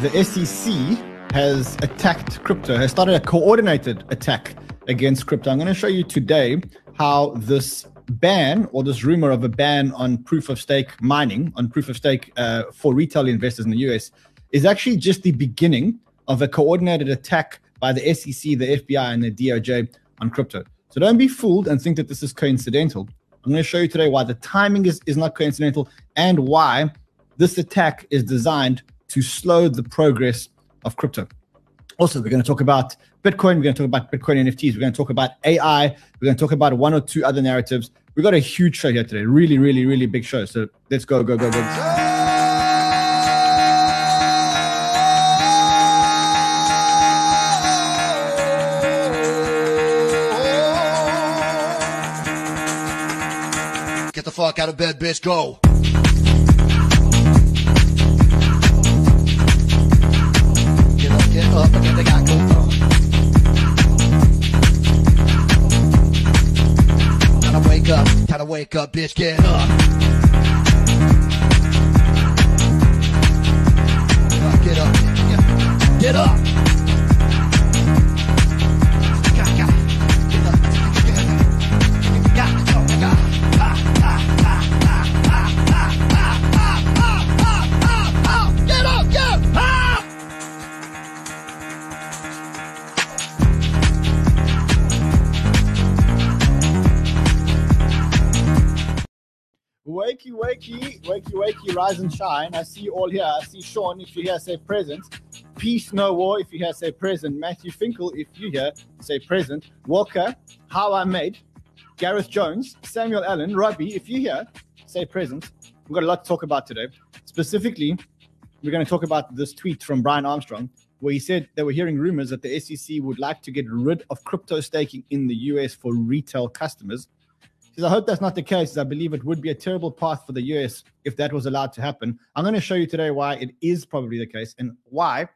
the SEC has attacked crypto, has started a coordinated attack against crypto. I'm going to show you today how this ban or this rumor of a ban on proof of stake mining, on proof of stake uh, for retail investors in the US, is actually just the beginning of a coordinated attack by the SEC, the FBI, and the DOJ on crypto. So don't be fooled and think that this is coincidental. I'm going to show you today why the timing is, is not coincidental and why this attack is designed to slow the progress of crypto. Also, we're going to talk about Bitcoin. We're going to talk about Bitcoin NFTs. We're going to talk about AI. We're going to talk about one or two other narratives. We've got a huge show here today. Really, really, really big show. So let's go, go, go, go. Get the fuck out of bed, bitch. Go. Gotta wake up, gotta wake up, bitch. Get up, get up, get up. Wakey, wakey, wakey, rise and shine. I see you all here. I see Sean, if you're here, say present. Peace, no war, if you're here, say present. Matthew Finkel, if you're here, say present. Walker, how I made. Gareth Jones, Samuel Allen, Robbie, if you're here, say present. We've got a lot to talk about today. Specifically, we're going to talk about this tweet from Brian Armstrong, where he said they were hearing rumors that the SEC would like to get rid of crypto staking in the US for retail customers. I hope that's not the case. as I believe it would be a terrible path for the US if that was allowed to happen. I'm going to show you today why it is probably the case and why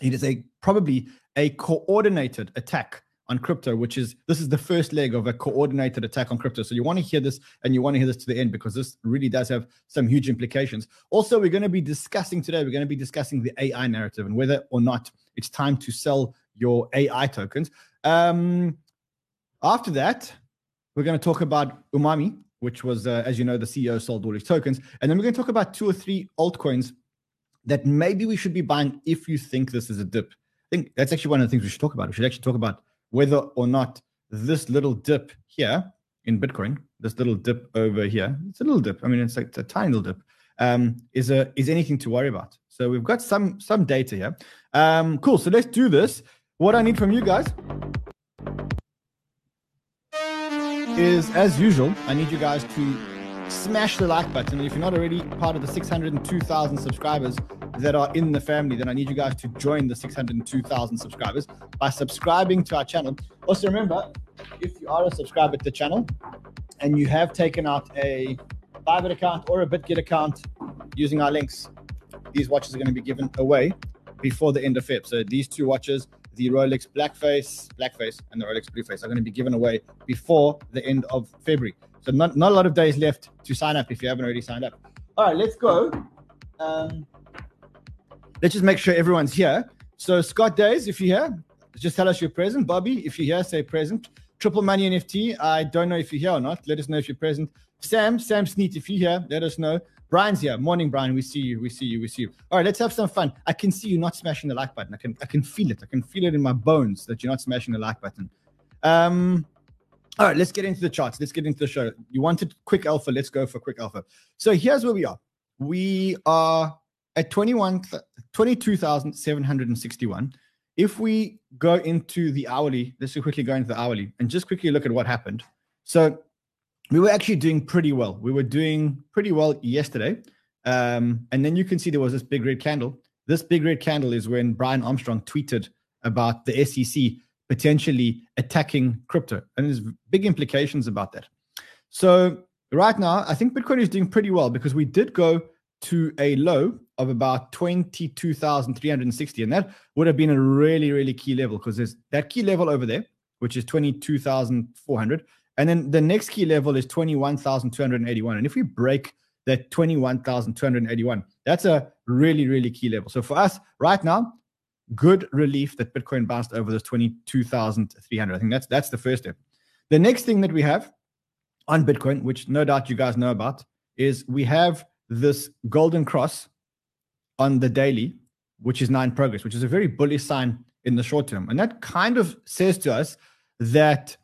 it is a probably a coordinated attack on crypto, which is this is the first leg of a coordinated attack on crypto. So you want to hear this and you want to hear this to the end because this really does have some huge implications. Also, we're going to be discussing today, we're going to be discussing the AI narrative and whether or not it's time to sell your AI tokens. Um, after that, we're going to talk about Umami, which was, uh, as you know, the CEO sold all his tokens. And then we're going to talk about two or three altcoins that maybe we should be buying if you think this is a dip. I think that's actually one of the things we should talk about. We should actually talk about whether or not this little dip here in Bitcoin, this little dip over here, it's a little dip. I mean, it's like it's a tiny little dip. Um, is a is anything to worry about? So we've got some some data here. Um, cool. So let's do this. What I need from you guys is, as usual, I need you guys to smash the like button. And if you're not already part of the 602,000 subscribers that are in the family, then I need you guys to join the 602,000 subscribers by subscribing to our channel. Also, remember, if you are a subscriber to the channel and you have taken out a Bybit account or a BitGet account using our links, these watches are going to be given away before the end of Feb. So these two watches, the Rolex Blackface, Blackface, and the Rolex Blueface, are going to be given away before the end of February. So not, not a lot of days left to sign up if you haven't already signed up. All right, let's go. Um, let's just make sure everyone's here. So Scott Days, if you're here, just tell us you're present. Bobby, if you're here, say present. Triple Money NFT, I don't know if you're here or not. Let us know if you're present. Sam, Sam Sneet, if you're here, let us know. Brian's here. Morning, Brian. We see you. We see you. We see you. All right, let's have some fun. I can see you not smashing the like button. I can I can feel it. I can feel it in my bones that you're not smashing the like button. Um, all right, let's get into the charts. Let's get into the show. You wanted quick alpha. Let's go for quick alpha. So here's where we are. We are at 21, 22,761. If we go into the hourly, let's quickly go into the hourly and just quickly look at what happened. So we were actually doing pretty well. We were doing pretty well yesterday. Um, and then you can see there was this big red candle. This big red candle is when Brian Armstrong tweeted about the SEC potentially attacking crypto. And there's big implications about that. So right now, I think Bitcoin is doing pretty well because we did go to a low of about 22,360. And that would have been a really, really key level because there's that key level over there, which is 22,400. And then the next key level is 21,281. And if we break that 21,281. That's a really, really key level. So for us right now, good relief that Bitcoin bounced over this 22,300. I think that's that's the first step. The next thing that we have on Bitcoin, which no doubt you guys know about, is we have this golden cross on the daily, which is nine progress, which is a very bullish sign in the short term. And that kind of says to us that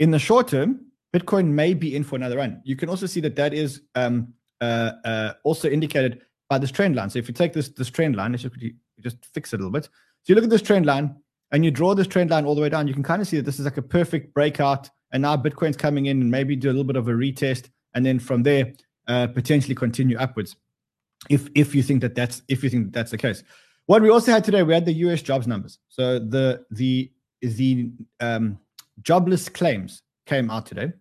in the short term, Bitcoin may be in for another run. You can also see that that is um, uh, uh, also indicated by this trend line. So if you take this this trend line, let's just, just fix it a little bit. So you look at this trend line and you draw this trend line all the way down, you can kind of see that this is like a perfect breakout. And now Bitcoin's coming in and maybe do a little bit of a retest, and then from there uh, potentially continue upwards. If if you think that that's if you think that that's the case. What we also had today, we had the U.S. jobs numbers. So the the the um, jobless claims came out today.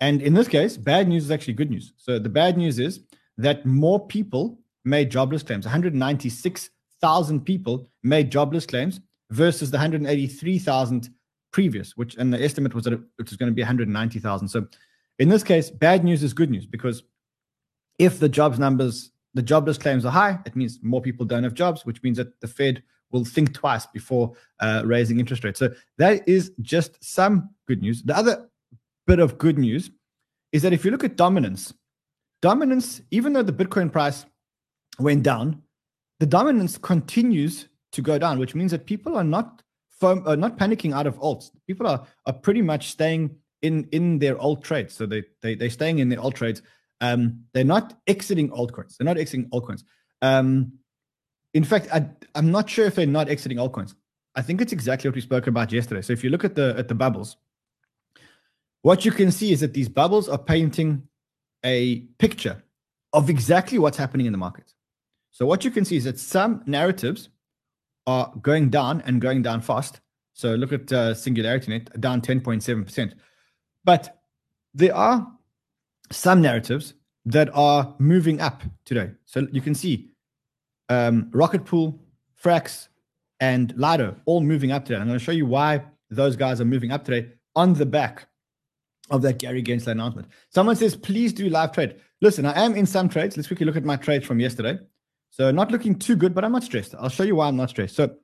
And in this case, bad news is actually good news. So the bad news is that more people made jobless claims. 196,000 people made jobless claims versus the 183,000 previous, which and the estimate was that it, was going to be 190,000. So in this case, bad news is good news because if the jobs numbers, the jobless claims are high, it means more people don't have jobs, which means that the Fed will think twice before uh, raising interest rates. So that is just some good news. The other bit of good news is that if you look at dominance, dominance, even though the Bitcoin price went down, the dominance continues to go down, which means that people are not firm, are not panicking out of alts. People are are pretty much staying in in their alt trades. So they they they're staying in their alt trades. Um, they're not exiting altcoins. They're not exiting altcoins. Um, in fact, I, I'm not sure if they're not exiting altcoins. I think it's exactly what we spoke about yesterday. So if you look at the at the bubbles, what you can see is that these bubbles are painting a picture of exactly what's happening in the market. So what you can see is that some narratives are going down and going down fast. So look at uh, Singularity Net down 10.7%. But there are some narratives that are moving up today. So you can see um, Rocket Pool, Frax, and Lido all moving up today. I'm going to show you why those guys are moving up today on the back of that Gary Gensler announcement. Someone says, please do live trade. Listen, I am in some trades. Let's quickly look at my trades from yesterday. So not looking too good, but I'm not stressed. I'll show you why I'm not stressed. So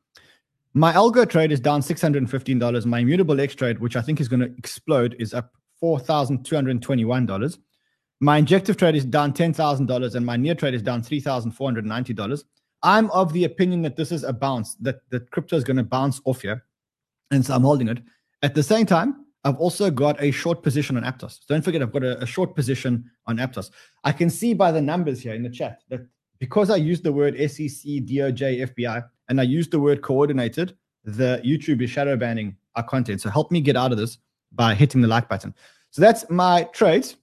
my algo trade is down $615. My immutable X trade, which I think is going to explode, is up $4,221. My injective trade is down $10,000 and my near trade is down $3,490. I'm of the opinion that this is a bounce, that, that crypto is going to bounce off here. And so I'm holding it. At the same time, I've also got a short position on Aptos. Don't forget, I've got a, a, short position on Aptos. I can see by the numbers here in the chat that because I used the word SEC, DOJ, FBI, and I used the word coordinated, the YouTube is shadow banning our content. So help me get out of this by hitting the like button. So that's my trades.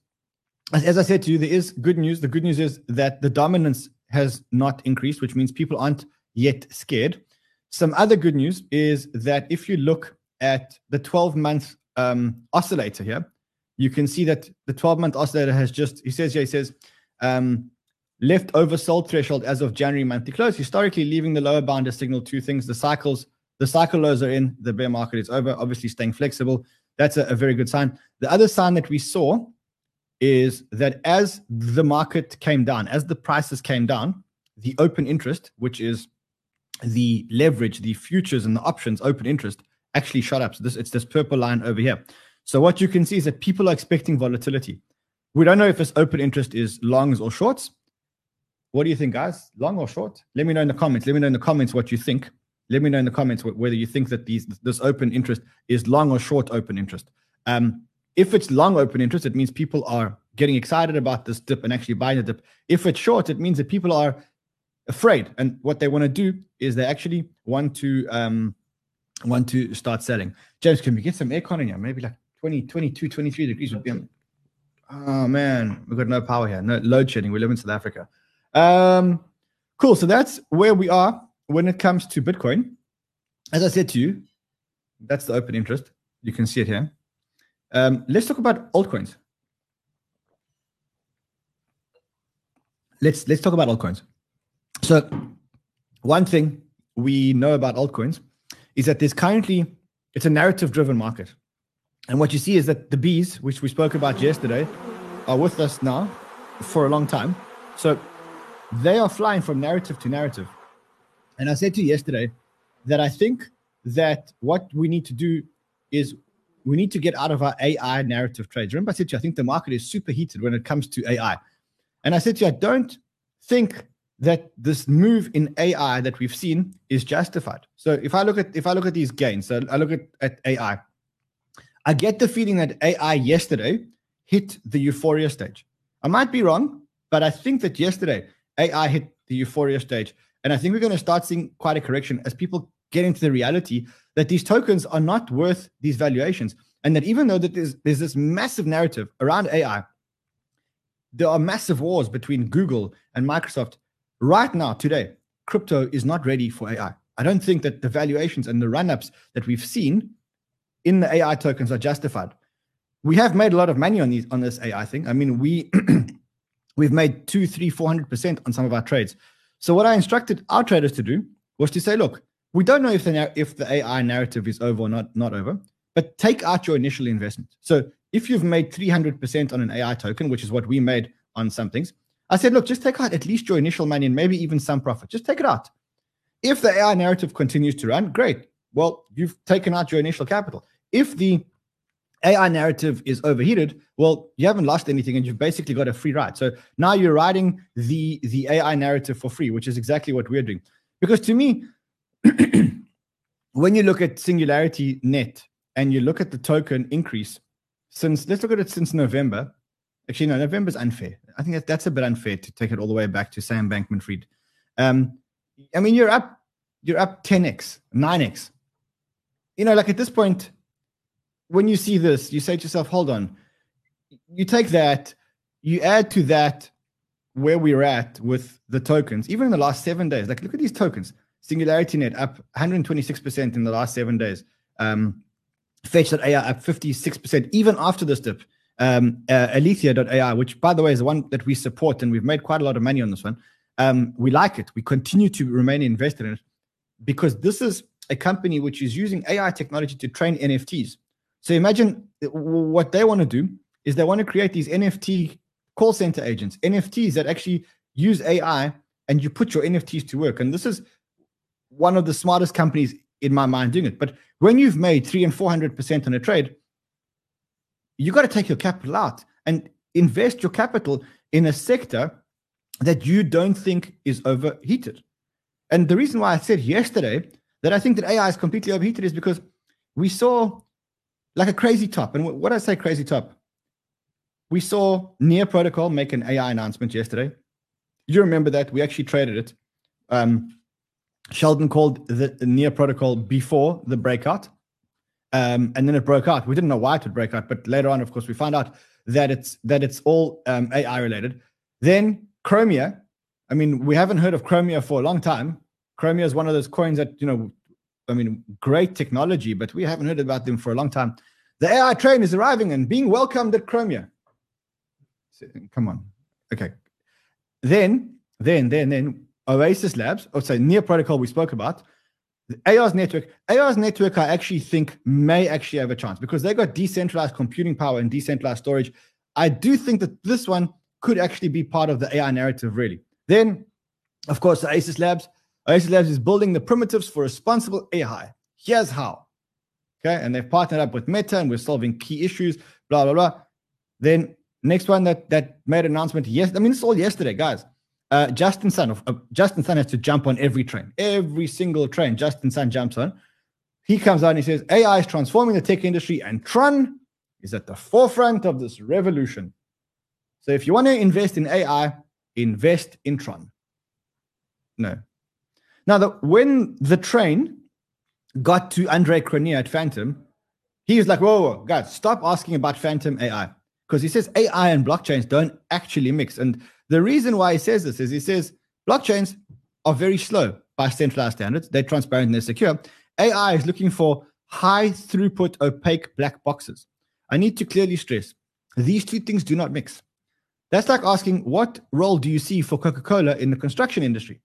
As, I said to you, there is good news. The good news is that the dominance has not increased, which means people aren't yet scared. Some other good news is that if you look at the 12 month um, oscillator here, you can see that the 12 month oscillator has just, he says here, he says, um, left oversold threshold as of January monthly close, historically leaving the lower bound to signal two things. The cycles, the cycle lows are in, the bear market is over, obviously staying flexible. That's a, a very good sign. The other sign that we saw is that as the market came down, as the prices came down, the open interest, which is the leverage, the futures and the options open interest, actually shot up. So this it's this purple line over here. So what you can see is that people are expecting volatility. We don't know if this open interest is longs or shorts. What do you think, guys? Long or short? Let me know in the comments. Let me know in the comments what you think. Let me know in the comments whether you think that these this open interest is long or short open interest. Um, if it's long open interest, it means people are getting excited about this dip and actually buying the dip. If it's short, it means that people are afraid, and what they want to do is they actually want to um, want to start selling. James, can we get some aircon in here? Maybe like 20, 22, 23 degrees would be. On. Oh man, we've got no power here. No load shedding. We live in South Africa. Um, cool. So that's where we are when it comes to Bitcoin. As I said to you, that's the open interest. You can see it here. Um, let's talk about altcoins. Let's let's talk about altcoins. So, one thing we know about altcoins is that there's currently it's a narrative driven market. And what you see is that the bees, which we spoke about yesterday, are with us now for a long time. So they are flying from narrative to narrative. And I said to you yesterday that I think that what we need to do is we need to get out of our AI narrative trades. Remember, I said to you, I think the market is super heated when it comes to AI. And I said to you, I don't think that this move in AI that we've seen is justified. So if I look at if I look at these gains, so I look at, at AI, I get the feeling that AI yesterday hit the euphoria stage. I might be wrong, but I think that yesterday AI hit the euphoria stage. And I think we're going to start seeing quite a correction as people get into the reality that these tokens are not worth these valuations. And that even though that there's, there's this massive narrative around AI, there are massive wars between Google and Microsoft. Right now, today, crypto is not ready for AI. I don't think that the valuations and the run ups that we've seen in the AI tokens are justified. We have made a lot of money on these on this AI thing. I mean, we we've made two, three, four hundred percent on some of our trades. So what I instructed our traders to do was to say, look, we don't know if the if the AI narrative is over or not not over, but take out your initial investment. So if you've made 300% on an AI token, which is what we made on some things, I said, look, just take out at least your initial money and maybe even some profit. Just take it out. If the AI narrative continues to run, great. Well, you've taken out your initial capital. If the AI narrative is overheated, well, you haven't lost anything and you've basically got a free ride. So now you're riding the the AI narrative for free, which is exactly what we're doing. Because to me, when you look at Singularity Net and you look at the token increase since let's look at it since November. Actually, no, November's unfair. I think that, that's a bit unfair to take it all the way back to Sam Bankman Fried. Um, I mean, you're up, you're up 10x, 9x. You know, like at this point, when you see this, you say to yourself, hold on. You take that, you add to that where we're at with the tokens, even in the last seven days. Like, look at these tokens. Singularity Net up 126% in the last seven days. Um, Fetch.ai up 56%, even after this dip. Um, uh, Alethea.ai, which by the way is the one that we support, and we've made quite a lot of money on this one. Um, we like it. We continue to remain invested in it because this is a company which is using AI technology to train NFTs. So imagine what they want to do is they want to create these NFT call center agents, NFTs that actually use AI and you put your NFTs to work. And this is one of the smartest companies in my mind doing it. But when you've made three and four hundred percent on a trade, you got to take your capital out and invest your capital in a sector that you don't think is overheated. And the reason why I said yesterday that I think that AI is completely overheated is because we saw like a crazy top. And what I say crazy top? We saw Near Protocol make an AI announcement yesterday. You remember that we actually traded it. Um, Sheldon called the Near Protocol before the breakout, um, and then it broke out. We didn't know why it would break out, but later on, of course, we found out that it's that it's all um, AI related. Then Chromia. I mean, we haven't heard of Chromia for a long time. Chromia is one of those coins that you know, I mean, great technology, but we haven't heard about them for a long time. The AI train is arriving and being welcomed at Chromia. Come on, okay. Then, then, then, then Oasis Labs, or say Near Protocol we spoke about, Ayar's network, Ayar's network, I actually think may actually have a chance because they got decentralized computing power and decentralized storage. I do think that this one could actually be part of the AI narrative, really. Then, of course, Oasis Labs. Oasis Labs is building the primitives for responsible AI. Here's how. Okay, and they've partnered up with Meta and we're solving key issues, blah, blah, blah. Then next one that that made an announcement. Yes, I mean, it's all yesterday, guys uh, Justin Sun, uh, Justin Sun has to jump on every train, every single train. Justin Sun jumps on. He comes out and he says, AI is transforming the tech industry, and Tron is at the forefront of this revolution. So if you want to invest in AI, invest in Tron. No. Now, the, when the train got to Andre Cronje at Fantom, he was like, whoa, whoa, guys, stop asking about Fantom AI. Because he says AI and blockchains don't actually mix. And the reason why he says this is he says blockchains are very slow by centralized standards. They're transparent and they're secure. AI is looking for high throughput, opaque black boxes. I need to clearly stress these two things do not mix. That's like asking, what role do you see for Coca Cola in the construction industry?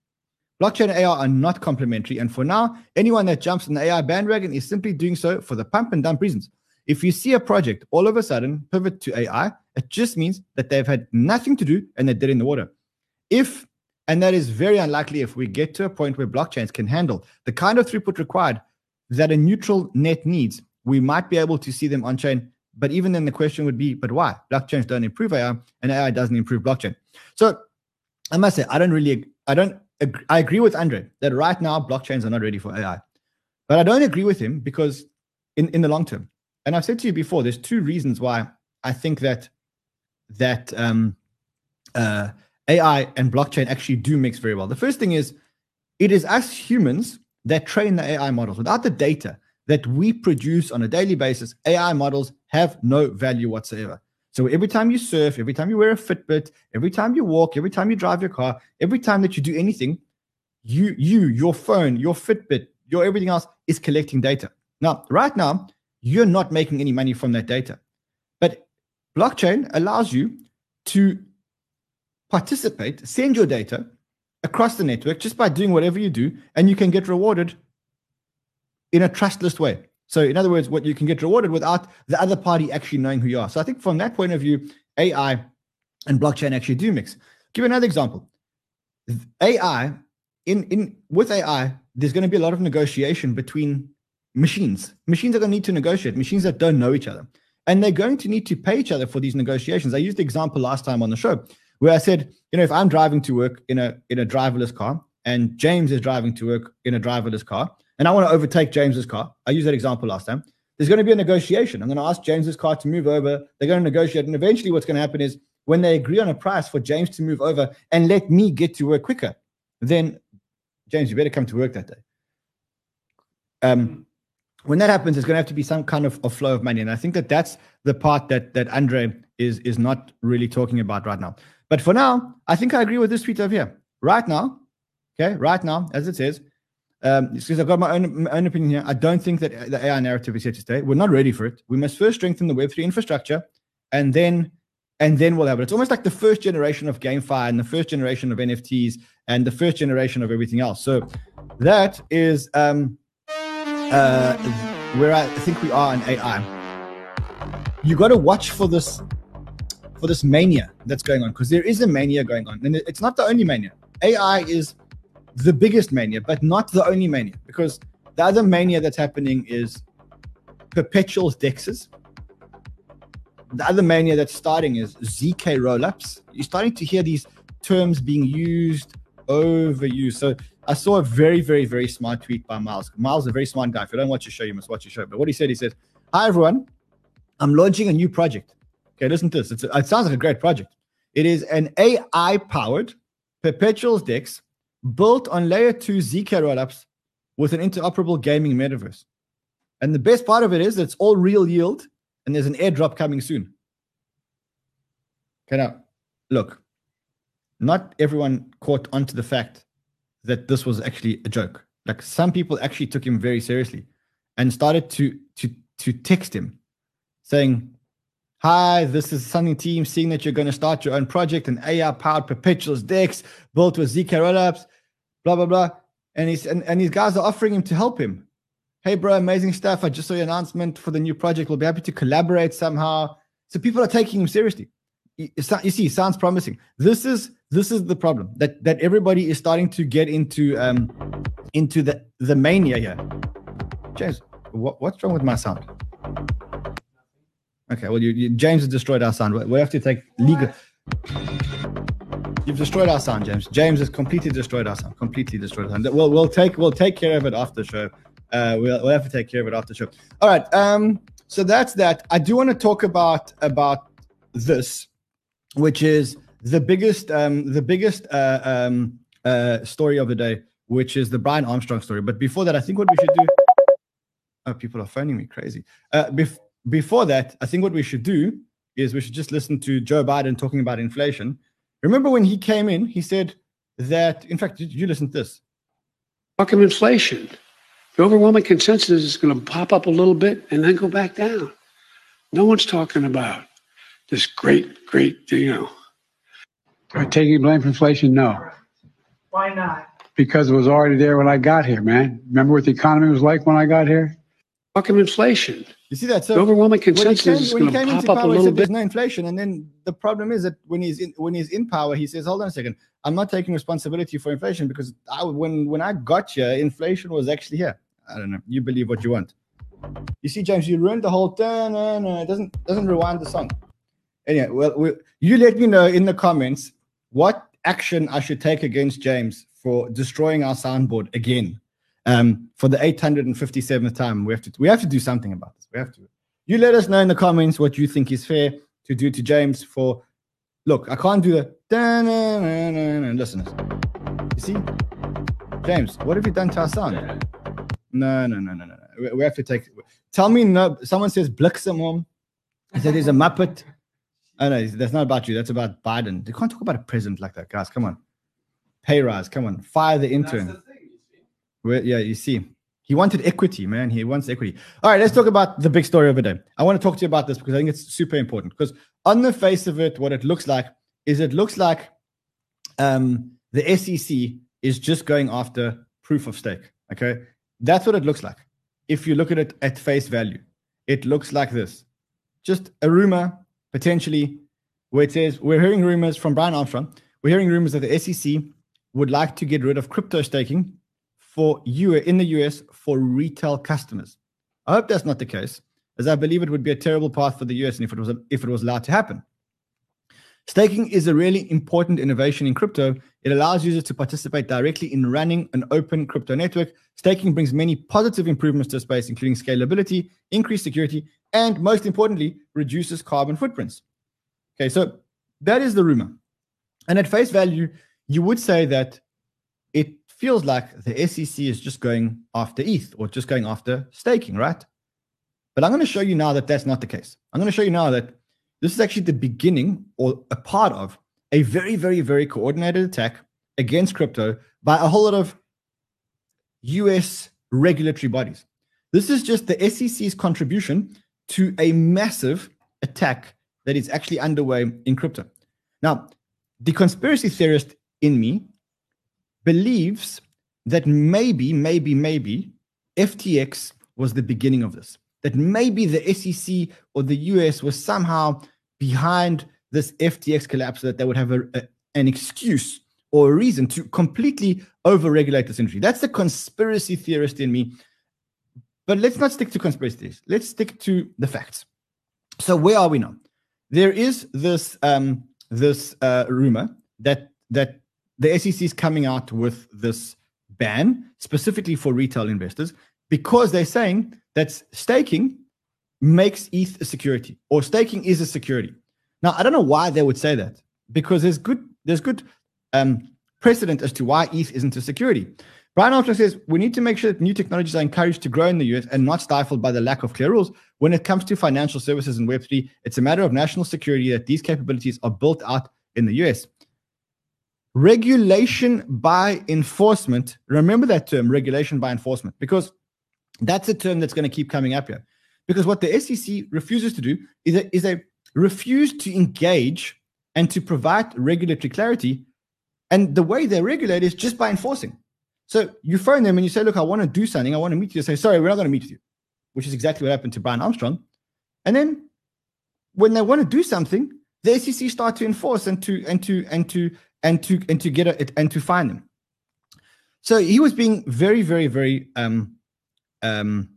Blockchain and AI are not complementary. And for now, anyone that jumps on the AI bandwagon is simply doing so for the pump and dump reasons. If you see a project all of a sudden pivot to AI, it just means that they've had nothing to do and they're dead in the water. if, and that is very unlikely if we get to a point where blockchains can handle the kind of throughput required that a neural net needs, we might be able to see them on chain. But even then, the question would be, but why? Blockchains don't improve AI, and AI doesn't improve blockchain. So I must say, I don't really, I don't, I agree with Andre that right now blockchains are not ready for AI, but I don't agree with him because in in the long term, and I've said to you before, there's two reasons why I think that that um, uh, AI and blockchain actually do mix very well. The first thing is, it is us humans that train the AI models. Without the data that we produce on a daily basis, AI models have no value whatsoever. So every time you surf, every time you wear a Fitbit, every time you walk, every time you drive your car, every time that you do anything, you, you, your phone, your Fitbit, your everything else is collecting data. Now, right now, you're not making any money from that data. But blockchain allows you to participate, send your data across the network just by doing whatever you do, and you can get rewarded in a trustless way. So, in other words, what you can get rewarded without the other party actually knowing who you are. So, I think from that point of view, AI and blockchain actually do mix. Give another example. AI in in with AI, there's going to be a lot of negotiation between machines. Machines are going to need to negotiate. Machines that don't know each other, and they're going to need to pay each other for these negotiations. I used the example last time on the show where I said, you know, if I'm driving to work in a in a driverless car and James is driving to work in a driverless car, and I want to overtake James's car, I used that example last time. There's going to be a negotiation. I'm going to ask James's car to move over. They're going to negotiate, and eventually, what's going to happen is when they agree on a price for James to move over and let me get to work quicker, then James, you better come to work that day. Um, when that happens, there's going to have to be some kind of, of flow of money, and I think that that's the part that that Andre is is not really talking about right now. But for now, I think I agree with this tweet over here. Right now, okay, right now, as it says, um, because I've got my own, my own opinion here. I don't think that the AI narrative is here to stay. We're not ready for it. We must first strengthen the Web3 infrastructure, and then and then we'll have it. It's almost like the first generation of GameFi and the first generation of NFTs and the first generation of everything else. So that is um, uh, where I think we are in AI. You got to watch for this for this mania that's going on because there is a mania going on, and it's not the only mania. AI is the biggest mania, but not the only mania because the other mania that's happening is perpetual dexes. The other mania that's starting is ZK rollups. You're starting to hear these terms being used, overused. So I saw a very, very, very smart tweet by Miles. Miles is a very smart guy. If you don't watch your show, you must watch your show. But what he said, he said, Hi, everyone. I'm launching a new project. Okay, listen to this. A, it sounds like a great project. It is an AI powered perpetuals DEX built on layer two ZK rollups with an interoperable gaming metaverse. And the best part of it is it's all real yield and there's an airdrop coming soon. Okay, now look, not everyone caught onto the fact that this was actually a joke. Like some people actually took him very seriously and started to to to text him saying, Hi, this is Sunny Team, seeing that you're going to start your own project, an AI powered perpetuals DEX built with ZK rollups, blah, blah, blah. And, he's, and, and these guys are offering him to help him. Hey, bro, amazing stuff. I just saw your announcement for the new project. We'll be happy to collaborate somehow. So people are taking him seriously. You, see, sounds promising. This is this is the problem that that everybody is starting to get into um into the the mania here. James, what, what's wrong with my sound? Okay, well, you, you, James has destroyed our sound. We have to take legal. You've destroyed our sound, James. James has completely destroyed our sound. Completely destroyed our sound. We'll we'll take we'll take care of it after the show. Uh, we'll we'll have to take care of it after the show. All right. Um. So that's that. I do want to talk about about this, which is the biggest um the biggest uh, um uh story of the day, which is the Brian Armstrong story. But before that, I think what we should do. Oh, people are phoning me crazy. Uh, before before that, I think what we should do is we should just listen to Joe Biden talking about inflation. Remember when he came in, he said that, in fact, you listen to this? Talk of inflation. The overwhelming consensus is going to pop up a little bit and then go back down. No one's talking about this great, great, you know. Are taking blame for inflation? No. Why not? Because it was already there when I got here, man. Remember what the economy was like when I got here? talking inflation. You see that? So The So overwhelming when he consensus came, is going came to into pop up power, a he little said there's bit. no inflation, and then the problem is that when he's in when he's in power, he says, "Hold on a second, I'm not taking responsibility for inflation because I, when when I got here, inflation was actually here." I don't know. You believe what you want. You see, James, you ruined the whole. Dun, dun, dun. It doesn't doesn't rewind the song. Anyway, well, we, you let me know in the comments what action I should take against James for destroying our soundboard again. Um, for the 857th time, we have to we have to do something about this. We have to. You let us know in the comments what you think is fair to do to James for. Look, I can't do the. Listen, you see, James, what have you done to our sound? No, no, no, no, no. We, we have to take. Tell me no. Someone says Blixemom. He said he's a muppet. Oh no, that's not about you. That's about Biden. You can't talk about a president like that, guys. Come on. Pay rise. Come on. Fire the intern. Well, yeah, you see, he wanted equity, man. He wants equity. All right, let's talk about the big story of the day. I want to talk to you about this because I think it's super important. Because on the face of it, what it looks like is it looks like um, the SEC is just going after proof of stake. Okay, that's what it looks like. If you look at it at face value, it looks like this: just a rumor, potentially, where it says we're hearing rumors from Brian Armstrong. We're hearing rumors that the SEC would like to get rid of crypto staking for you in the US for retail customers. I hope that's not the case, as I believe it would be a terrible path for the US and if it was if it was allowed to happen. Staking is a really important innovation in crypto. It allows users to participate directly in running an open crypto network. Staking brings many positive improvements to the space, including scalability, increased security, and most importantly, reduces carbon footprints. Okay, so that is the rumor. And at face value, you would say that it feels like the SEC is just going after ETH or just going after staking, right? But I'm going to show you now that that's not the case. I'm going to show you now that this is actually the beginning or a part of a very, very, very coordinated attack against crypto by a whole lot of US regulatory bodies. This is just the SEC's contribution to a massive attack that is actually underway in crypto. Now, the conspiracy theorist in me believes that maybe, maybe, maybe FTX was the beginning of this. That maybe the SEC or the US was somehow behind this FTX collapse, that they would have a, a- an excuse or a reason to completely overregulate this industry. That's the conspiracy theorist in me. But let's not stick to conspiracy theories. Let's stick to the facts. So where are we now? There is this um, this uh, rumor that that the SEC is coming out with this ban specifically for retail investors because they're saying that staking makes ETH a security or staking is a security. Now I don't know why they would say that because there's good there's good um, precedent as to why ETH isn't a security. Brian Armstrong says we need to make sure that new technologies are encouraged to grow in the US and not stifled by the lack of clear rules. When it comes to financial services and Web3, it's a matter of national security that these capabilities are built out in the US. Regulation by enforcement, remember that term, regulation by enforcement, because that's a term that's going to keep coming up here. Because what the SEC refuses to do is they, is a refuse to engage and to provide regulatory clarity. And the way they regulate is just by enforcing. So you phone them and you say, look, I want to do something. I want to meet you. They say, sorry, we're not going to meet with you, which is exactly what happened to Brian Armstrong. And then when they want to do something, the SEC start to enforce and to and to and to and to and to get it and to find them. So he was being very, very, very um um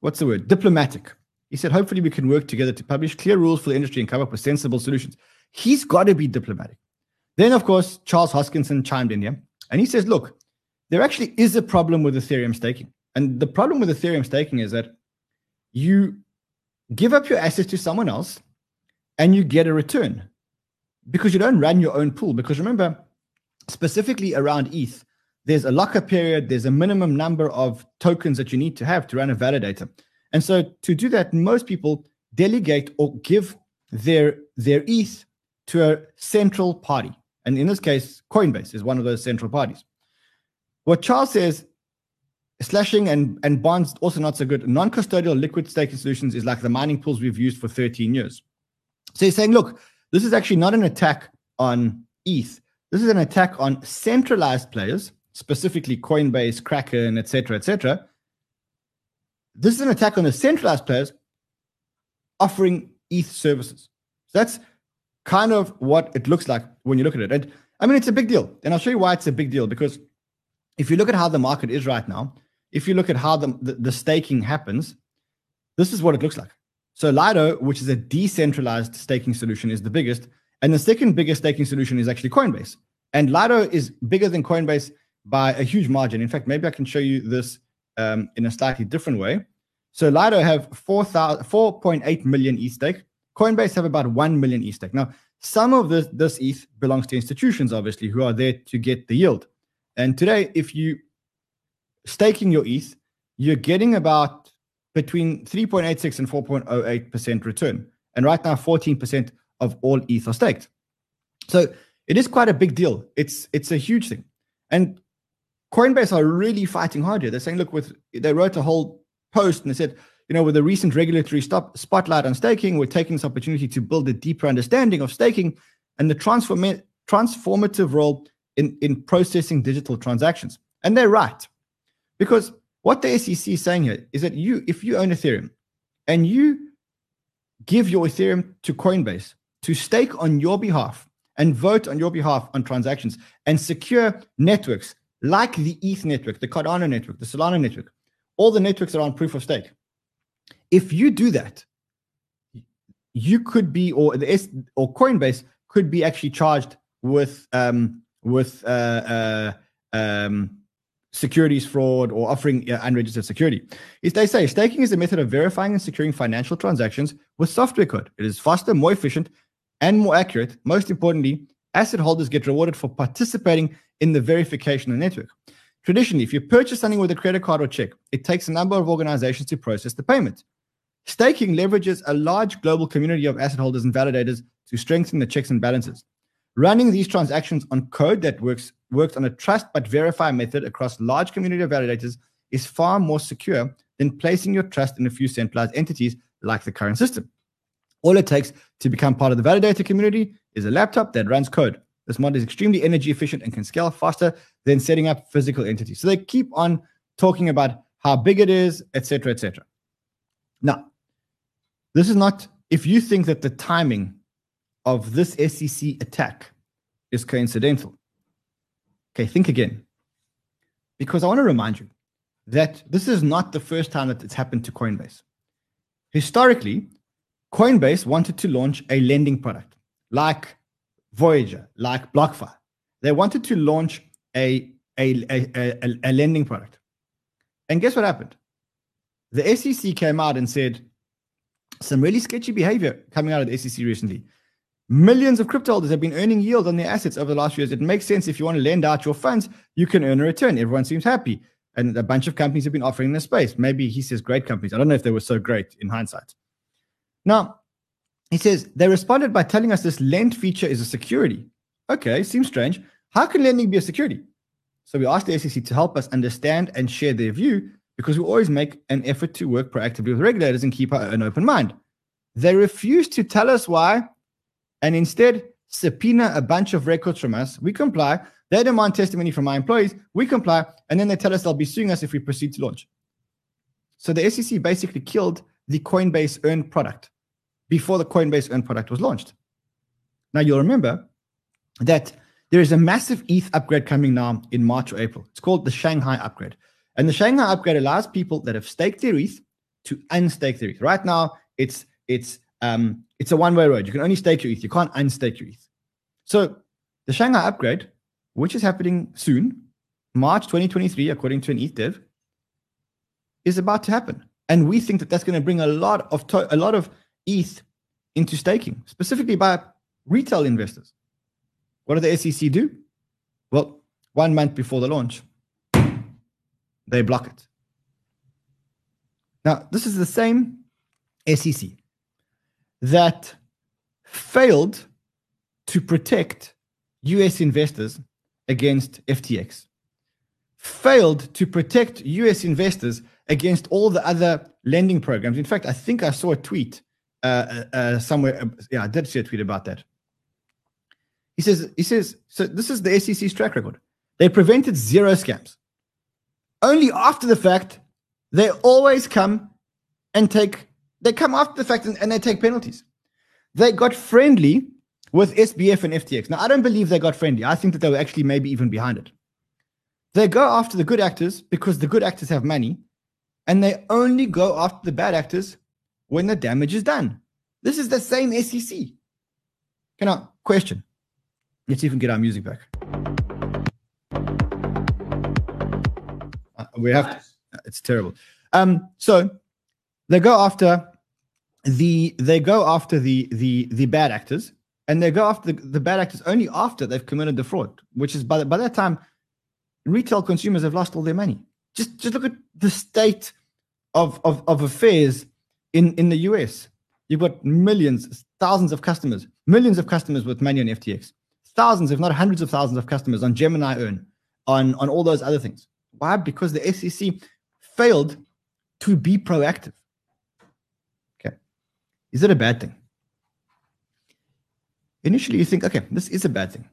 what's the word? Diplomatic. He said, hopefully we can work together to publish clear rules for the industry and come up with sensible solutions. He's got to be diplomatic. Then, of course, Charles Hoskinson chimed in here and he says, look, there actually is a problem with Ethereum staking. And the problem with Ethereum staking is that you give up your assets to someone else and you get a return because you don't run your own pool. Because remember, specifically around ETH, there's a locker period, there's a minimum number of tokens that you need to have to run a validator. And so to do that, most people delegate or give their their ETH to a central party. And in this case, Coinbase is one of those central parties. What Charles says, slashing and, and bonds also not so good. Non-custodial liquid staking solutions is like the mining pools we've used for 13 years. So he's saying, look, this is actually not an attack on ETH. This is an attack on centralized players, specifically Coinbase, Kraken, etc., etc., this is an attack on the centralized players offering ETH services. So that's kind of what it looks like when you look at it. And I mean, it's a big deal. And I'll show you why it's a big deal. Because if you look at how the market is right now, if you look at how the, the, the staking happens, this is what it looks like. So Lido, which is a decentralized staking solution, is the biggest. And the second biggest staking solution is actually Coinbase. And Lido is bigger than Coinbase by a huge margin. In fact, maybe I can show you this um, in a slightly different way. So Lido have 4.8 million ETH stake. Coinbase have about 1 million ETH stake. Now, some of this, this ETH belongs to institutions, obviously, who are there to get the yield. And today, if you staking your ETH, you're getting about between 3.86 and 4.08% return. And right now, 14% of all ETH are staked. So it is quite a big deal. It's it's a huge thing. And Coinbase are really fighting hard here. They're saying, look, with they wrote a whole post and they said, you know, with the recent regulatory stop, spotlight on staking, we're taking this opportunity to build a deeper understanding of staking and the transform, transformative role in, in processing digital transactions. And they're right. Because what the SEC is saying here is that you, if you own Ethereum and you give your Ethereum to Coinbase to stake on your behalf and vote on your behalf on transactions and secure networks like the ETH network, the Cardano network, the Solana network, all the networks are on proof of stake. If you do that, you could be, or the S, or Coinbase could be actually charged with um, with uh, uh, um, securities fraud or offering uh, unregistered security. Is they say staking is a method of verifying and securing financial transactions with software code. It is faster, more efficient, and more accurate. Most importantly, asset holders get rewarded for participating in the verification of the network. Traditionally, if you purchase something with a credit card or check, it takes a number of organizations to process the payment. Staking leverages a large global community of asset holders and validators to strengthen the checks and balances. Running these transactions on code that works works on a trust but verify method across large community of validators is far more secure than placing your trust in a few centralized entities like the current system. All it takes to become part of the validator community is a laptop that runs code. This mod is extremely energy efficient and can scale faster than setting up physical entities. So they keep on talking about how big it is, etc., etc. Now, this is not, if you think that the timing of this SEC attack is coincidental, okay, think again. Because I want to remind you that this is not the first time that it's happened to Coinbase. Historically, Coinbase wanted to launch a lending product like Voyager, like BlockFi. They wanted to launch a, a, a, a, a lending product. And guess what happened? The SEC came out and said some really sketchy behavior coming out of the SEC recently. Millions of crypto holders have been earning yield on their assets over the last few years. It makes sense if you want to lend out your funds, you can earn a return. Everyone seems happy. And a bunch of companies have been offering this space. Maybe he says great companies. I don't know if they were so great in hindsight. Now, he says they responded by telling us this lend feature is a security. Okay, seems strange. How can lending be a security? So we asked the SEC to help us understand and share their view because we always make an effort to work proactively with regulators and keep an open mind. They refused to tell us why and instead subpoena a bunch of records from us. We comply. They demand testimony from our employees. We comply. And then they tell us they'll be suing us if we proceed to launch. So the SEC basically killed the Coinbase earned product before the Coinbase Earn product was launched. Now, you'll remember that there is a massive ETH upgrade coming now in March or April. It's called the Shanghai upgrade. And the Shanghai upgrade allows people that have staked their ETH to unstake their ETH. Right now, it's it's um, it's a one-way road. You can only stake your ETH. You can't unstake your ETH. So the Shanghai upgrade, which is happening soon, March 2023, according to an ETH dev, is about to happen. And we think that that's going to bring a lot of to- a lot of ETH into staking, specifically by retail investors. What did the SEC do? Well, one month before the launch, they block it. Now, this is the same SEC that failed to protect US investors against FTX, failed to protect US investors against all the other lending programs. In fact, I think I saw a tweet uh, uh, uh, somewhere. Uh, yeah, I did see a tweet about that. He says, he says, so this is the SEC's track record. They prevented zero scams. Only after the fact They always come and take, they come after the fact and, and they take penalties. They got friendly with SBF and FTX. Now, I don't believe they got friendly. I think that they were actually maybe even behind it. They go after the good actors because the good actors have money, and they only go after the bad actors when the damage is done. This is the same SEC. Can I question? Let's even get our music back. Uh, we have to, it's terrible. Um, so they go after the they go after the the the bad actors, and they go after the, the bad actors only after they've committed the fraud, which is by the, by that time, retail consumers have lost all their money. Just just look at the state of of, of affairs in in the US. You've got millions, thousands of customers, millions of customers with money on FTX, thousands, if not hundreds of thousands of customers on Gemini Earn, on on all those other things. Why? Because the SEC failed to be proactive. Okay. Is it a bad thing? Initially, you think, okay, this is a bad thing.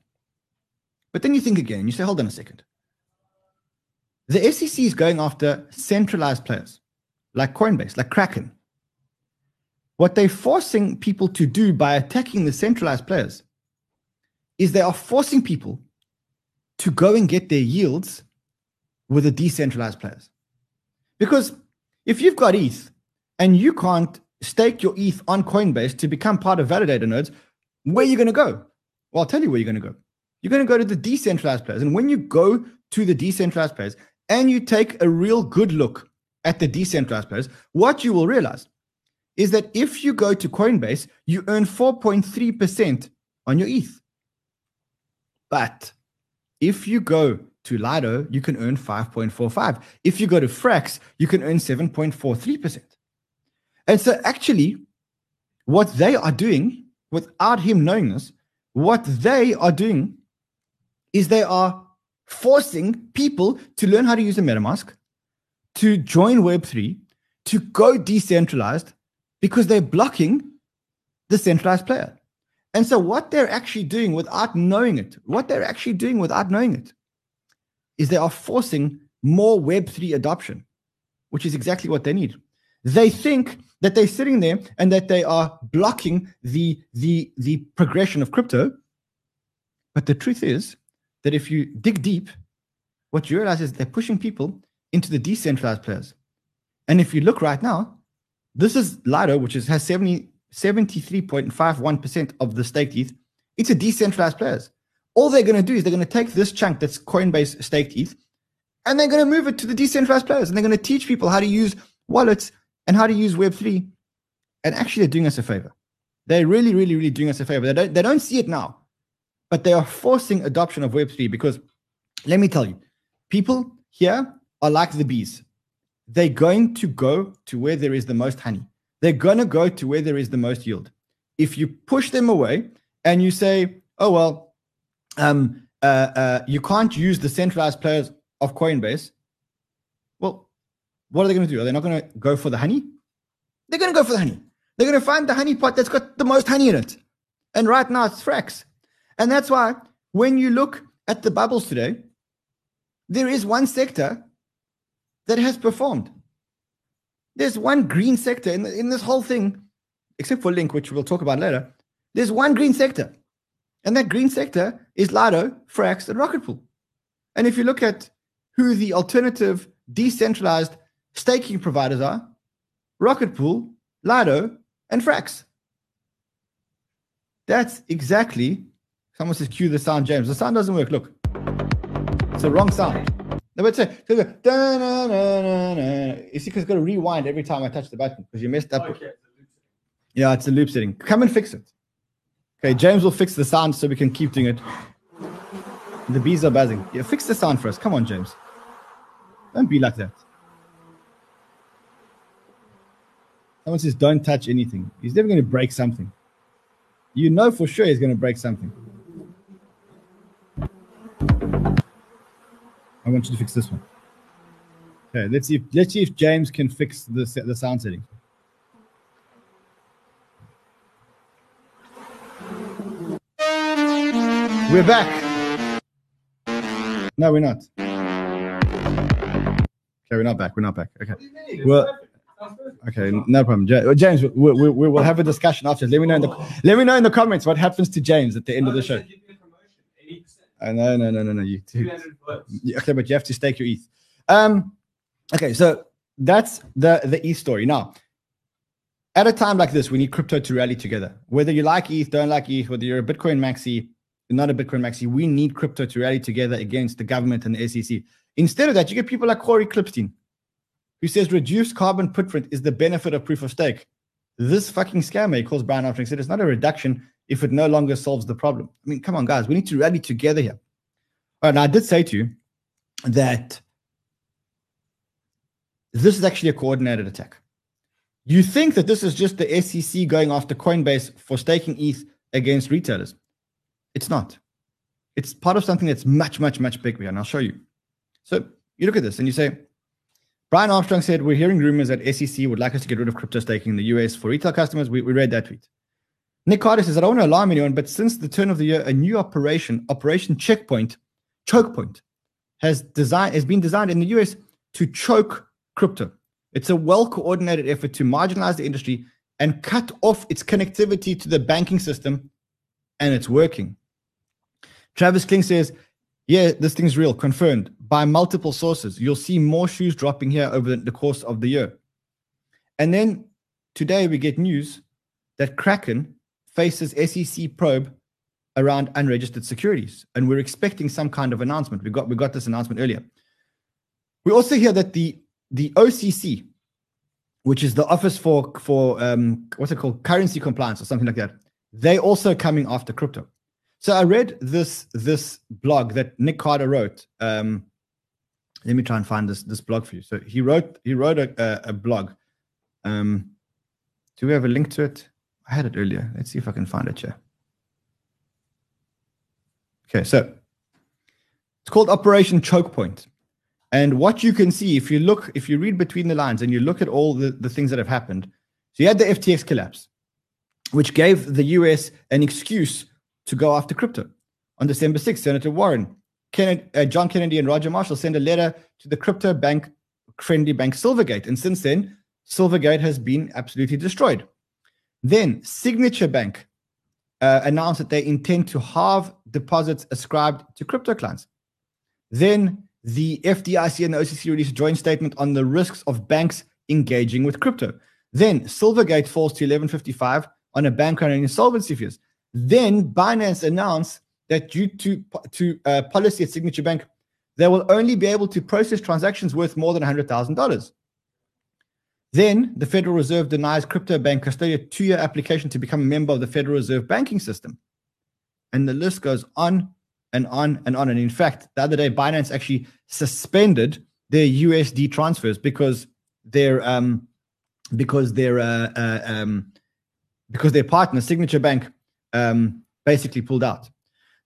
But then you think again and you say, hold on a second. The SEC is going after centralized players like Coinbase, like Kraken. What they're forcing people to do by attacking the centralized players is they are forcing people to go and get their yields with the decentralized players. Because if you've got ETH and you can't stake your ETH on Coinbase to become part of validator nodes, where are you going to go? Well, I'll tell you where you're going to go. You're going to go to the decentralized players. And when you go to the decentralized players and you take a real good look at the decentralized players, what you will realize is that if you go to Coinbase, you earn 4.3% on your ETH. But if you go to Lido, you can earn 5.45. If you go to Frax, you can earn 7.43%. And so, actually, what they are doing without him knowing this, what they are doing is they are forcing people to learn how to use a MetaMask, to join Web3, to go decentralized because they're blocking the centralized player. And so, what they're actually doing without knowing it, what they're actually doing without knowing it, is they are forcing more Web3 adoption, which is exactly what they need. They think that they're sitting there and that they are blocking the, the, the progression of crypto. But the truth is that if you dig deep, what you realize is they're pushing people into the decentralized players. And if you look right now, this is Lido, which is, has 70, 73.51% of the staked ETH. It's a decentralized players. All they're going to do is they're going to take this chunk that's Coinbase staked ETH and they're going to move it to the decentralized players and they're going to teach people how to use wallets and how to use Web3. And actually, they're doing us a favor. They're really, really, really doing us a favor. They don't, they don't see it now, but they are forcing adoption of Web3 because let me tell you, people here are like the bees. They're going to go to where there is the most honey. They're going to go to where there is the most yield. If you push them away and you say, oh, well, um, uh, uh, you can't use the centralized players of Coinbase, well, what are they going to do? Are they not going to go for the honey? They're going to go for the honey. They're going to find the honey pot that's got the most honey in it. And right now it's Frax. And that's why when you look at the bubbles today, there is one sector that has performed. There's one green sector in, in this whole thing, except for Link, which we'll talk about later. There's one green sector. And that green sector is Lido, Frax, and Rocket Pool. And if you look at who the alternative decentralized staking providers are, Rocket Pool, Lido, and Frax. That's exactly. Someone says cue the sound, James. The sound doesn't work. Look, it's the wrong sound. No, but say, na. You see, because it's got to rewind every time I touch the button because you messed up. Okay. Yeah, it's a loop setting. Come and fix it. Okay, James will fix the sound so we can keep doing it. The bees are buzzing. Yeah, fix the sound for us. Come on, James. Don't be like that. Someone says, don't touch anything. He's never going to break something. You know for sure he's going to break something. I want you to fix this one. Okay, let's see. If, let's see if James can fix the the sound setting. We're back. No, we're not. Okay, we're not back. We're not back. Okay. Well, okay, no problem. James, we, we, we will have a discussion after. Let me know in the let me know in the comments what happens to James at the end of the show. Uh, no, no, no, no, no. You, okay, but you have to stake your ETH. Um, okay, so that's the the ETH story. Now, at a time like this, we need crypto to rally together. Whether you like ETH, don't like ETH, whether you're a Bitcoin maxi, not a Bitcoin maxi, we need crypto to rally together against the government and the SEC. Instead of that, you get people like Cory Klippsten, who says reduced carbon footprint is the benefit of proof of stake. This fucking scammer, he calls Brian Armstrong, said it's not a reduction if it no longer solves the problem. I mean, come on, guys, we need to rally together here. All right, now I did say to you that this is actually a coordinated attack. You think that this is just the SEC going after Coinbase for staking ETH against retailers. It's not. It's part of something that's much, much, much bigger. And I'll show you. So you look at this and you say, Brian Armstrong said, We're hearing rumors that SEC would like us to get rid of crypto staking in the US for retail customers. We, we read that tweet. Nick Carter says, I don't want to alarm anyone, but since the turn of the year, a new operation, Operation Checkpoint, Choke Point, has designed has been designed in the US to choke crypto. It's a well-coordinated effort to marginalize the industry and cut off its connectivity to the banking system, and it's working. Travis Kling says, Yeah, this thing's real, confirmed by multiple sources. You'll see more shoes dropping here over the course of the year. And then today we get news that Kraken faces SEC probe around unregistered securities. And we're expecting some kind of announcement. We got we got this announcement earlier. We also hear that the the OCC, which is the Office for for um, what's it called, currency compliance or something like that, they also coming after crypto. So I read this this blog that Nick Carter wrote. Um, let me try and find this this blog for you. So he wrote he wrote a, a, a blog. Um, do we have a link to it? I had it earlier. Let's see if I can find it here. Okay, so it's called Operation Choke Point. And what you can see, if you look, if you read between the lines and you look at all the, the things that have happened, so you had the FTX collapse, which gave the US an excuse to go after crypto. On December 6th, Senator Warren, Kennedy, uh, John Kennedy, and Roger Marshall sent a letter to the crypto bank friendly bank Silvergate. And since then, Silvergate has been absolutely destroyed. Then Signature Bank uh, announced that they intend to halve deposits ascribed to crypto clients. Then the FDIC and the OCC released a joint statement on the risks of banks engaging with crypto. Then Silvergate falls to 1155 on a bank running insolvency fears. Then Binance announced that due to, to uh, policy at Signature Bank, they will only be able to process transactions worth more than $100,000. Then the Federal Reserve denies crypto bank Custodia a two-year application to become a member of the Federal Reserve banking system. And the list goes on and on and on. And in fact, the other day, Binance actually suspended their USD transfers because their um because their uh, uh, um because their partner, Signature Bank, um, basically pulled out.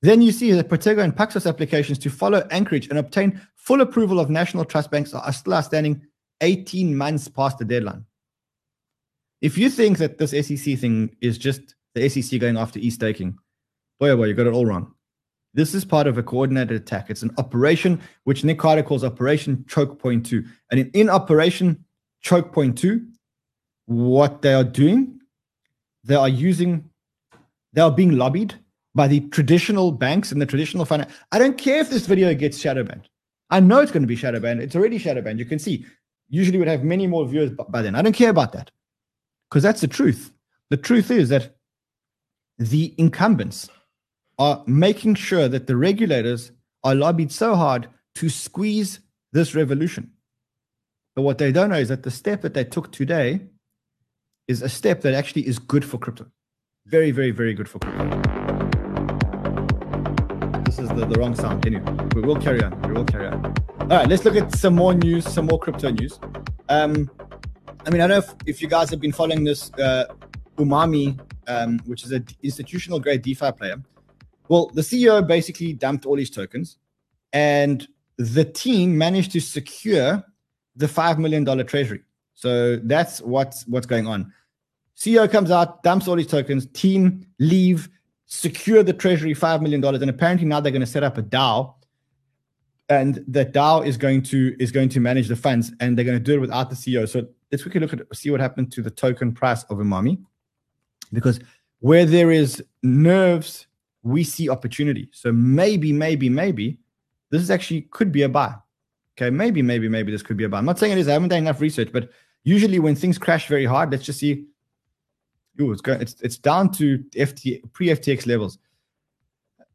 Then you see that Protego and Paxos applications to follow Anchorage and obtain full approval of national trust banks are still outstanding 18 months past the deadline. If you think that this SEC thing is just the SEC going after e staking, boy, oh boy, you got it all wrong. This is part of a coordinated attack. It's an operation which Nick Carter calls Operation Choke Point 2. And in, in Operation Choke Point 2, what they are doing, they are using, they are being lobbied by the traditional banks and the traditional finance. I don't care if this video gets shadow banned. I know it's going to be shadow banned. It's already shadow banned. You can see usually would have many more viewers by then. I don't care about that because that's the truth. The truth is that the incumbents are making sure that the regulators are lobbied so hard to squeeze this revolution. But what they don't know is that the step that they took today is a step that actually is good for crypto. Very, very, very good for crypto. This is the, the wrong sound. Anyway, we will carry on. We will carry on. All right, let's look at some more news, some more crypto news. Um, I mean, I don't know if, if you guys have been following this uh, Umami, um, which is an institutional grade DeFi player. Well, the CEO basically dumped all his tokens, and the team managed to secure the five million dollar treasury. So that's what's what's going on. CEO comes out, dumps all his tokens, team leave, secure the treasury five million dollars, and apparently now they're going to set up a DAO and that DAO is going to is going to manage the funds, and they're going to do it without the CEO. So let's quickly look at see what happened to the token price of Umami, because where there is nerves, we see opportunity. So maybe, maybe, maybe this is actually could be a buy. Okay, maybe, maybe, maybe this could be a buy. I'm not saying it is. I haven't done enough research, but usually when things crash very hard, let's just see. Ooh, it's going. It's it's down to FT pre FTX levels.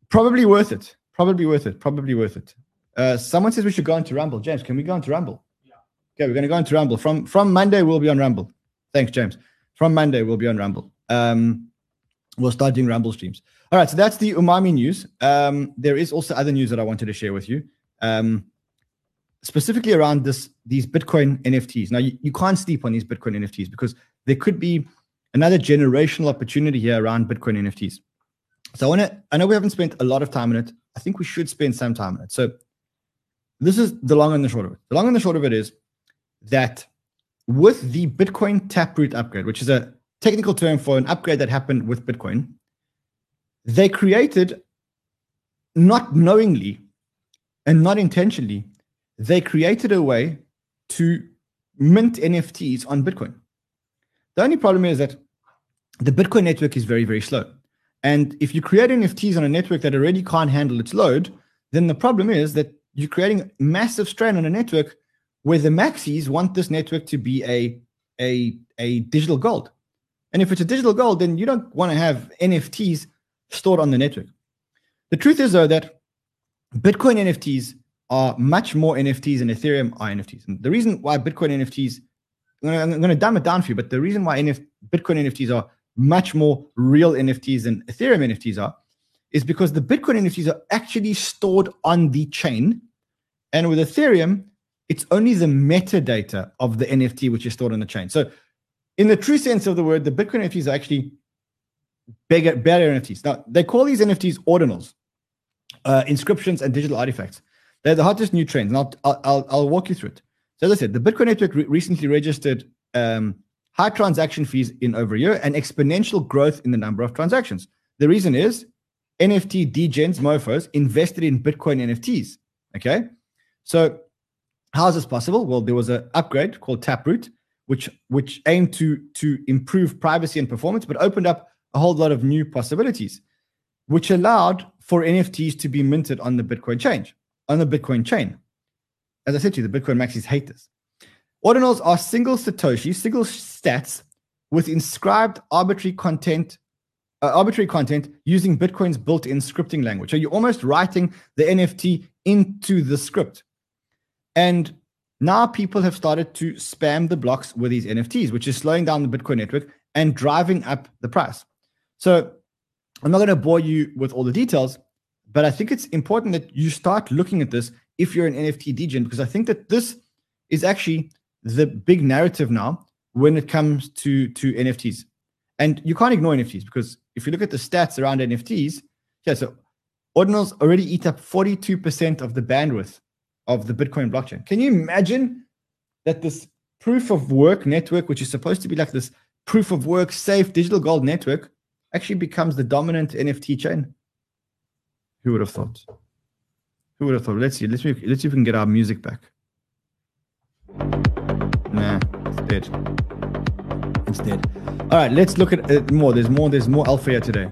Probably worth it. Probably worth it. Probably worth it. Uh, someone says we should go into Rumble. James, can we go into Rumble? Yeah. Okay, we're going to go into Rumble. From from Monday, we'll be on Rumble. Thanks, James. From Monday, we'll be on Rumble. Um, we'll start doing Rumble streams. All right, so that's the Umami news. Um, there is also other news that I wanted to share with you. Um, specifically around this these Bitcoin NFTs. Now you, you can't sleep on these Bitcoin NFTs because there could be another generational opportunity here around Bitcoin NFTs. So I want to I know we haven't spent a lot of time on it. I think we should spend some time on it. So this is the long and the short of it. The long and the short of it is that with the Bitcoin Taproot upgrade, which is a technical term for an upgrade that happened with Bitcoin, they created not knowingly and not intentionally they created a way to mint NFTs on Bitcoin. The only problem is that the Bitcoin network is very, very slow. And if you create NFTs on a network that already can't handle its load, then the problem is that you're creating massive strain on a network where the maxis want this network to be a, a, a digital gold. And if it's a digital gold, then you don't want to have NFTs stored on the network. The truth is, though, that Bitcoin NFTs are much more NFTs than Ethereum are NFTs. And the reason why Bitcoin NFTs, I'm going to dumb it down for you, but the reason why NF, Bitcoin NFTs are much more real NFTs than Ethereum NFTs are is because the Bitcoin NFTs are actually stored on the chain. And with Ethereum, it's only the metadata of the NFT which is stored on the chain. So, in the true sense of the word, the Bitcoin NFTs are actually bigger, better NFTs. Now, they call these NFTs ordinals, uh, inscriptions, and digital artifacts. They're the hottest new trends, and I'll, I'll, I'll walk you through it. So, as I said, the Bitcoin network re- recently registered um, high transaction fees in over a year and exponential growth in the number of transactions. The reason is NFT degens, mofos, invested in Bitcoin NFTs. Okay. So, how is this possible? Well, there was an upgrade called Taproot, which which aimed to to improve privacy and performance, but opened up a whole lot of new possibilities, which allowed for NFTs to be minted on the Bitcoin chain on the Bitcoin chain. As I said to you, the Bitcoin maxis hate this. Ordinals are single Satoshi, single sats with inscribed arbitrary content, uh, arbitrary content using Bitcoin's built-in scripting language. So you're almost writing the NFT into the script. And now people have started to spam the blocks with these NFTs, which is slowing down the Bitcoin network and driving up the price. So I'm not going to bore you with all the details, but I think it's important that you start looking at this if you're an NFT degen, because I think that this is actually the big narrative now when it comes to to NFTs. And you can't ignore NFTs because if you look at the stats around NFTs, yeah, so ordinals already eat up 42% of the bandwidth of the Bitcoin blockchain. Can you imagine that this proof of work network, which is supposed to be like this proof of work safe digital gold network, actually becomes the dominant NFT chain? Who would have thought? Who would have thought? Let's see. Let's. Let's see if we can get our music back. Nah, it's dead. It's dead. All right, let's look at it more. There's more. There's more alpha here today.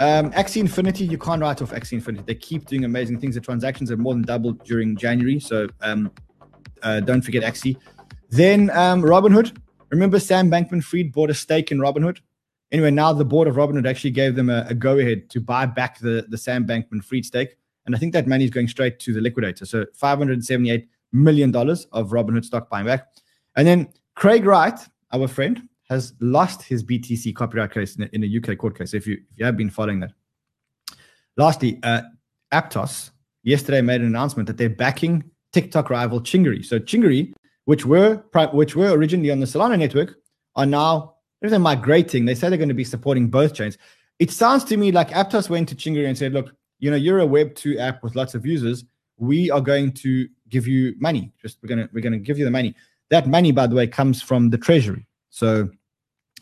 Um, Axie Infinity, you can't write off Axie Infinity. They keep doing amazing things. The transactions have more than doubled during January. So um, uh, don't forget Axie. Then um, Robinhood. Remember Sam Bankman Fried bought a stake in Robinhood? Anyway, now the board of Robinhood actually gave them a, a go ahead to buy back the, the Sam Bankman Fried stake. And I think that money is going straight to the liquidator. So $578 million of Robinhood stock buying back. And then Craig Wright, our friend, has lost his BTC copyright case in a, UK court case, if you, if you have been following that. Lastly, uh, Aptos yesterday made an announcement that they're backing TikTok rival Chingari. So Chingari, which were which were originally on the Solana network, are now they're migrating, they say they're going to be supporting both chains. It sounds to me like Aptos went to Chingari and said, look, you know, you're a Web2 app with lots of users. We are going to give you money. Just we're gonna we're gonna give you the money. That money, by the way, comes from the treasury. So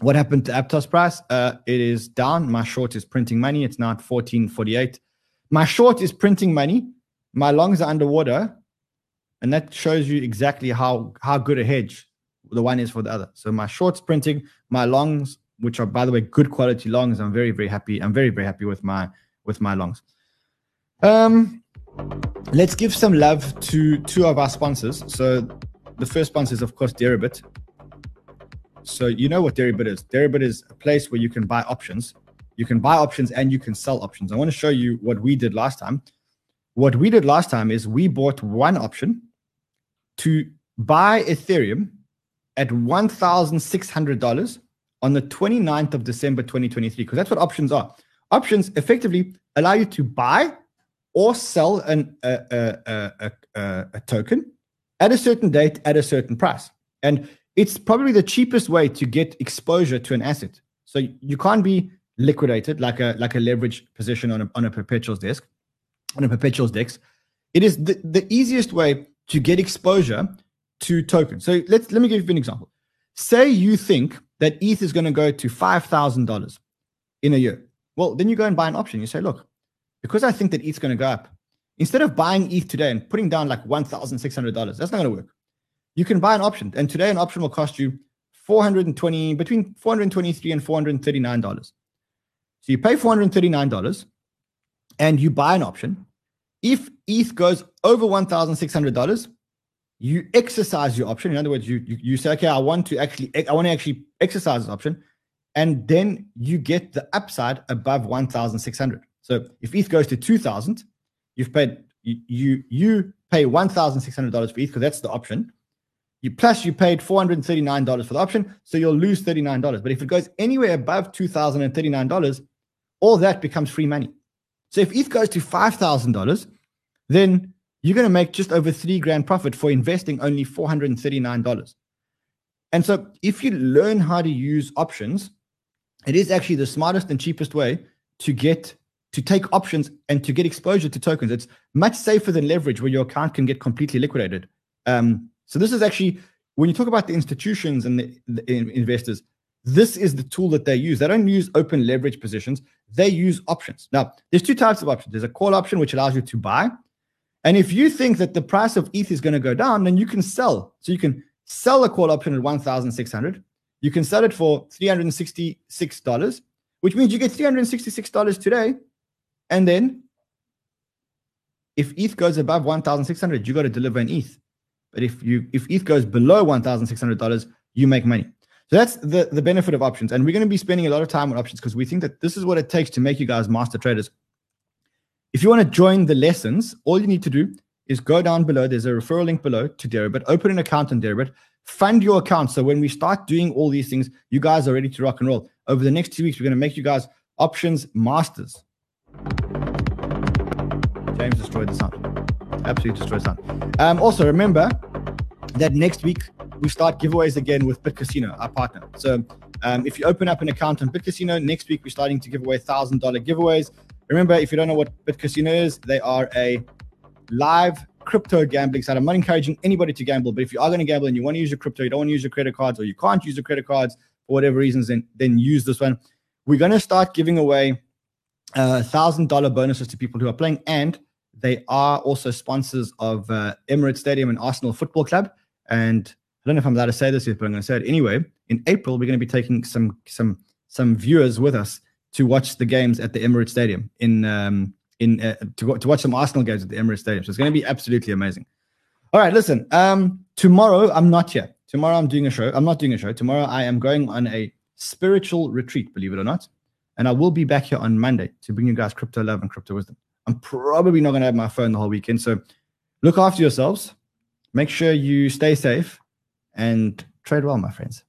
what happened to Aptos price? Uh, it is down. My short is printing money. It's now at 1448. My short is printing money. My longs are underwater. and that shows you exactly how how good a hedge the one is for the other. So my shorts printing, my longs, which are by the way good quality longs, I'm very very happy. I'm very very happy with my with my longs. Um, let's give some love to two of our sponsors. So the first sponsor is of course Deribit. So you know what Deribit is. Deribit is a place where you can buy options. You can buy options and you can sell options. I want to show you what we did last time. What we did last time is we bought one option to buy Ethereum at $1,600 on the 29th of December 2023, because that's what options are. Options effectively allow you to buy or sell an, a, a, a, a, a token at a certain date at a certain price. And it's probably the cheapest way to get exposure to an asset. So you can't be liquidated like a like a leverage position on a, on a perpetuals desk, on a perpetuals desk. It is the, the easiest way to get exposure to tokens. So let's let me give you an example. Say you think that ETH is going to go to five thousand dollars in a year. Well, then you go and buy an option. You say, look, because I think that ETH is going to go up, instead of buying ETH today and putting down like one thousand six hundred dollars, that's not going to work. You can buy an option, and today an option will cost you four hundred and twenty between four hundred twenty-three and four hundred thirty-nine dollars. So you pay four hundred thirty-nine dollars, and you buy an option. If ETH goes over one thousand six hundred dollars, you exercise your option. In other words, you, you you say, okay, I want to actually I want to actually exercise this option, and then you get the upside above one thousand six hundred. So if ETH goes to two thousand, you've paid you you, pay one thousand six hundred dollars for ETH because that's the option. You plus you paid four hundred thirty nine dollars for the option, so you'll lose thirty nine dollars. But if it goes anywhere above two thousand and thirty nine dollars, all that becomes free money. So if ETH goes to five thousand dollars, then you're going to make just over three grand profit for investing only $439. And so if you learn how to use options, it is actually the smartest and cheapest way to get to take options and to get exposure to tokens. It's much safer than leverage where your account can get completely liquidated. Um, so this is actually when you talk about the institutions and the, the investors, this is the tool that they use. They don't use open leverage positions. They use options. Now, there's two types of options. There's a call option, which allows you to buy, and if you think that the price of ETH is going to go down, then you can sell. So you can sell a call option at 1,600. You can sell it for $366, which means you get $366 today. And then if ETH goes above 1,600, you got to deliver an ETH. But if you if ETH goes below $1,600, you make money. So that's the, the benefit of options. And we're going to be spending a lot of time on options because we think that this is what it takes to make you guys master traders. If you want to join the lessons, all you need to do is go down below. There's a referral link below to Deribit. Open an account on Deribit. Fund your account. So when we start doing all these things, you guys are ready to rock and roll. Over the next two weeks, we're going to make you guys options masters. James destroyed the sound. Absolutely destroyed the sound. Um, also, remember that next week we start giveaways again with BitCasino, our partner. So um, if you open up an account on BitCasino, next week we're starting to give away $1,000 giveaways. Remember, if you don't know what BitCasino is, they are a live crypto gambling site. I'm not encouraging anybody to gamble, but if you are going to gamble and you want to use your crypto, you don't want to use your credit cards, or you can't use your credit cards for whatever reasons, then then use this one. We're going to start giving away uh, thousand dollar bonuses to people who are playing, and they are also sponsors of uh, Emirates Stadium and Arsenal Football Club. And I don't know if I'm allowed to say this yet, but I'm going to say it anyway. In April, we're going to be taking some some some viewers with us to watch the games at the Emirates Stadium in um, in uh, to, to watch some Arsenal games at the Emirates Stadium. So it's going to be absolutely amazing. All right, listen. Um, tomorrow I'm not here. Tomorrow I'm doing a show. I'm not doing a show. Tomorrow I am going on a spiritual retreat, believe it or not. And I will be back here on Monday to bring you guys crypto love and crypto wisdom. I'm probably not going to have my phone the whole weekend. So look after yourselves. Make sure you stay safe and trade well, my friends.